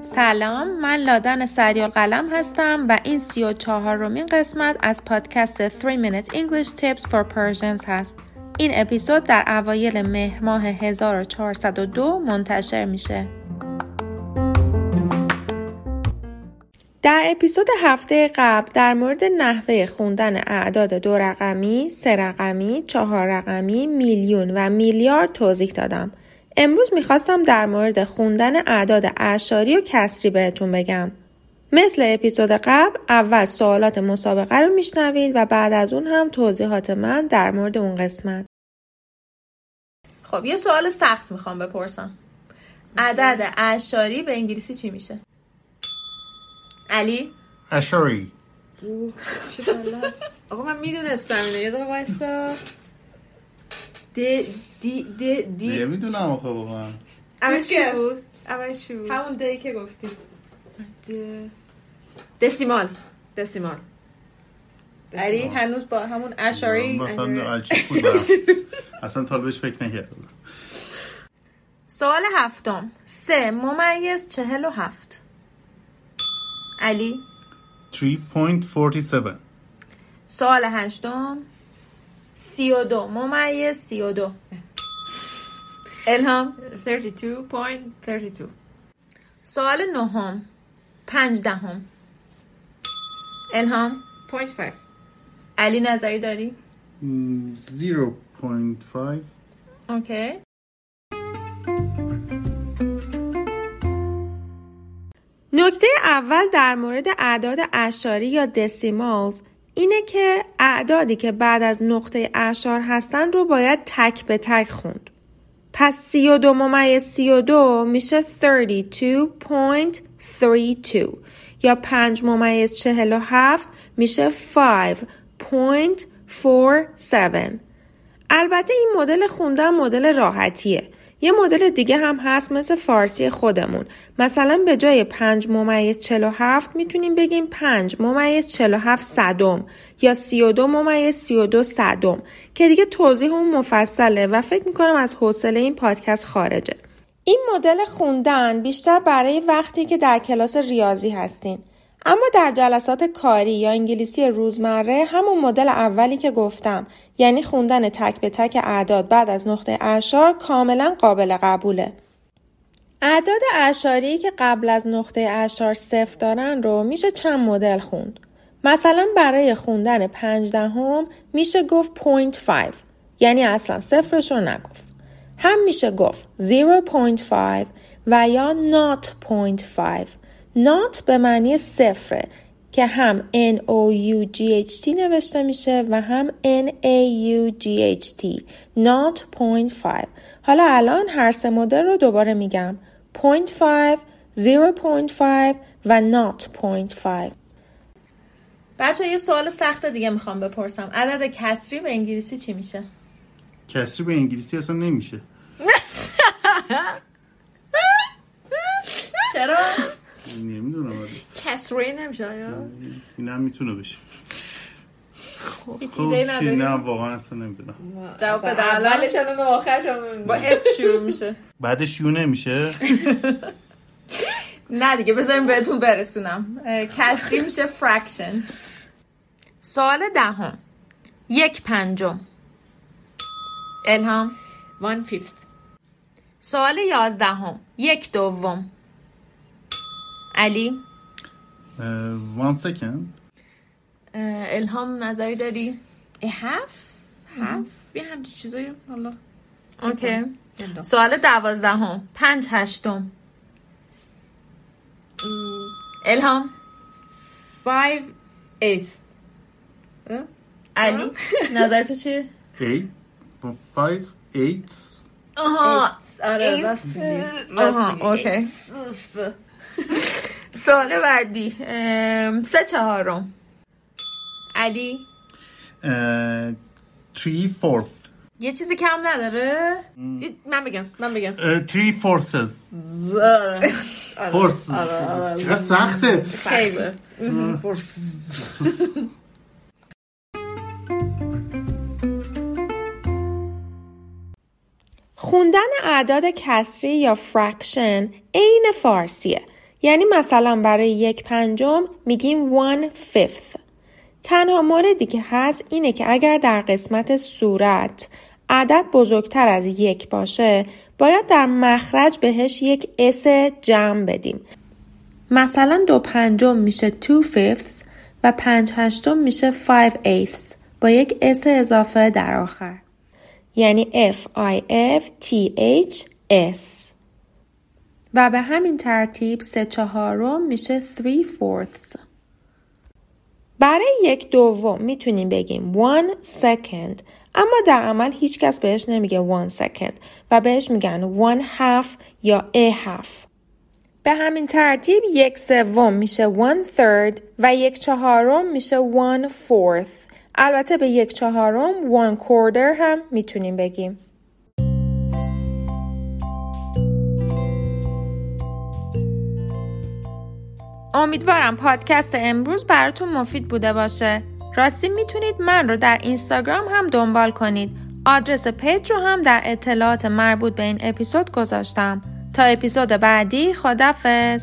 سلام من لادن سریال قلم هستم و این سی و چهارمین قسمت از پادکست 3 Minute English Tips for Persians هست. این اپیزود در اوایل مهر ماه 1402 منتشر میشه. در اپیزود هفته قبل در مورد نحوه خوندن اعداد دو رقمی، سه رقمی، چهار رقمی، میلیون و میلیارد توضیح دادم. امروز می‌خواستم در مورد خوندن اعداد اعشاری و کسری بهتون بگم. مثل اپیزود قبل اول سوالات مسابقه رو میشنوید و بعد از اون هم توضیحات من در مورد اون قسمت. خب یه سوال سخت می‌خوام بپرسم. عدد اعشاری به انگلیسی چی میشه؟ علی؟ اشاری آقا من می‌دونستم اینو یه دقیقه دی دی دی دی نمی‌دونم آخه واقعا. اول چی بود؟ اول چی بود؟ همون دی که گفتی دسیمال. دسیمال. علی هنوز با همون اشاری. اصلا تا بهش فکر نکرده سوال هفتم. سه ممیز چهل و هفت. علی؟ 3.47 سوال هشتم. سی و دو. ممیز سی و دو. الهام. 32.32 سوال نهم. پنج دهم. الهام. 0.5 علی نظری داری؟ م، 0.5 اوکی. نکته اول در مورد اعداد اعشاری یا دسیمالز اینه که اعدادی که بعد از نقطه اعشار هستن رو باید تک به تک خوند. پس 32 ممیز 32 میشه 32.32 یا 5 ممیز 47 میشه 5.47 البته این مدل خوندن مدل راحتیه. یه مدل دیگه هم هست مثل فارسی خودمون. مثلا به جای 5 ممیز 47 می‌تونیم بگیم 5 ممیز 47 صدم یا 32 ممیز 32 صدم که دیگه توضیح اون مفصله و فکر می‌کنم از حوصله این پادکست خارجه. این مدل خوندن بیشتر برای وقتی که در کلاس ریاضی هستین. اما در جلسات کاری یا انگلیسی روزمره همون مدل اولی که گفتم یعنی خوندن تک به تک اعداد بعد از نقطه اعشار کاملا قابل قبوله. اعداد اعشاری که قبل از نقطه اعشار صفر دارن رو میشه چند مدل خوند. مثلا برای خوندن پنج دهم میشه گفت 0.5 یعنی اصلا صفرش رو نگفت. هم میشه گفت 0.5 و یا not 0.5 not به معنی صفره که هم N O U G H T نوشته میشه و هم N A U G H T not 0.5 حالا الان هر سه مدل رو دوباره میگم. 0.5 0.5 و not 0.5 بچه یه سوال سخت دیگه می‌خوام بپرسم. عدد کسری به انگلیسی چی میشه؟ کسری به انگلیسی اصلا نمیشه. چرا؟ نمی‌دونم کسری نمیشه آیا؟ این هم می‌تونه بشه. خب؟ نداری؟ نه واقعا اصلا نمی‌دونم. جواب بده اولش هم به آخرش هم با F شروع میشه. بعدش یو نمیشه؟ نه دیگه بذاریم بهتون برسونم. کسری میشه فرکشن سوال دهم. یک پنجم. الهام. One fifth. سوال یازدهم. یک دوم. علی؟ وان سکند الهام نظری داری؟ a half half یه همچین چیزایی. حالا. اوکی. سوال دوازدهم. پنج هشتم. الهام؟ Five eighth. علی؟ نظر تو چیه؟ 8 5 8 آها. آره راست آها اوکی. سوال بعدی. سه چهارم. علی؟ 3 fourth. یه چیزی کم نداره؟ من بگم من بگم. 3 forces. آره فورس چقدر سخته. خوندن اعداد کسری یا fraction عین فارسیه. یعنی مثلا برای یک پنجم میگیم one fifth. تنها موردی که هست اینه که اگر در قسمت صورت عدد بزرگتر از یک باشه باید در مخرج بهش یک s جمع بدیم. مثلا دو پنجم میشه two fifths و پنج هشتم میشه five eighths. با یک اس اضافه در آخر. یعنی F I F T H S. و به همین ترتیب سه چهارم میشه three fourths. برای یک دوم می‌تونیم بگیم one second. اما در عمل هیچکس بهش نمیگه one second و بهش میگن one half یا a half. به همین ترتیب یک سوم میشه one third و یک چهارم میشه one fourth. البته به یک چهارم one quarter هم می‌تونیم بگیم. امیدوارم پادکست امروز براتون مفید بوده باشه. راستی می‌تونید من رو در اینستاگرام هم دنبال کنید. آدرس پیج رو هم در اطلاعات مربوط به این اپیزود گذاشتم. تا اپیزود بعدی خدافز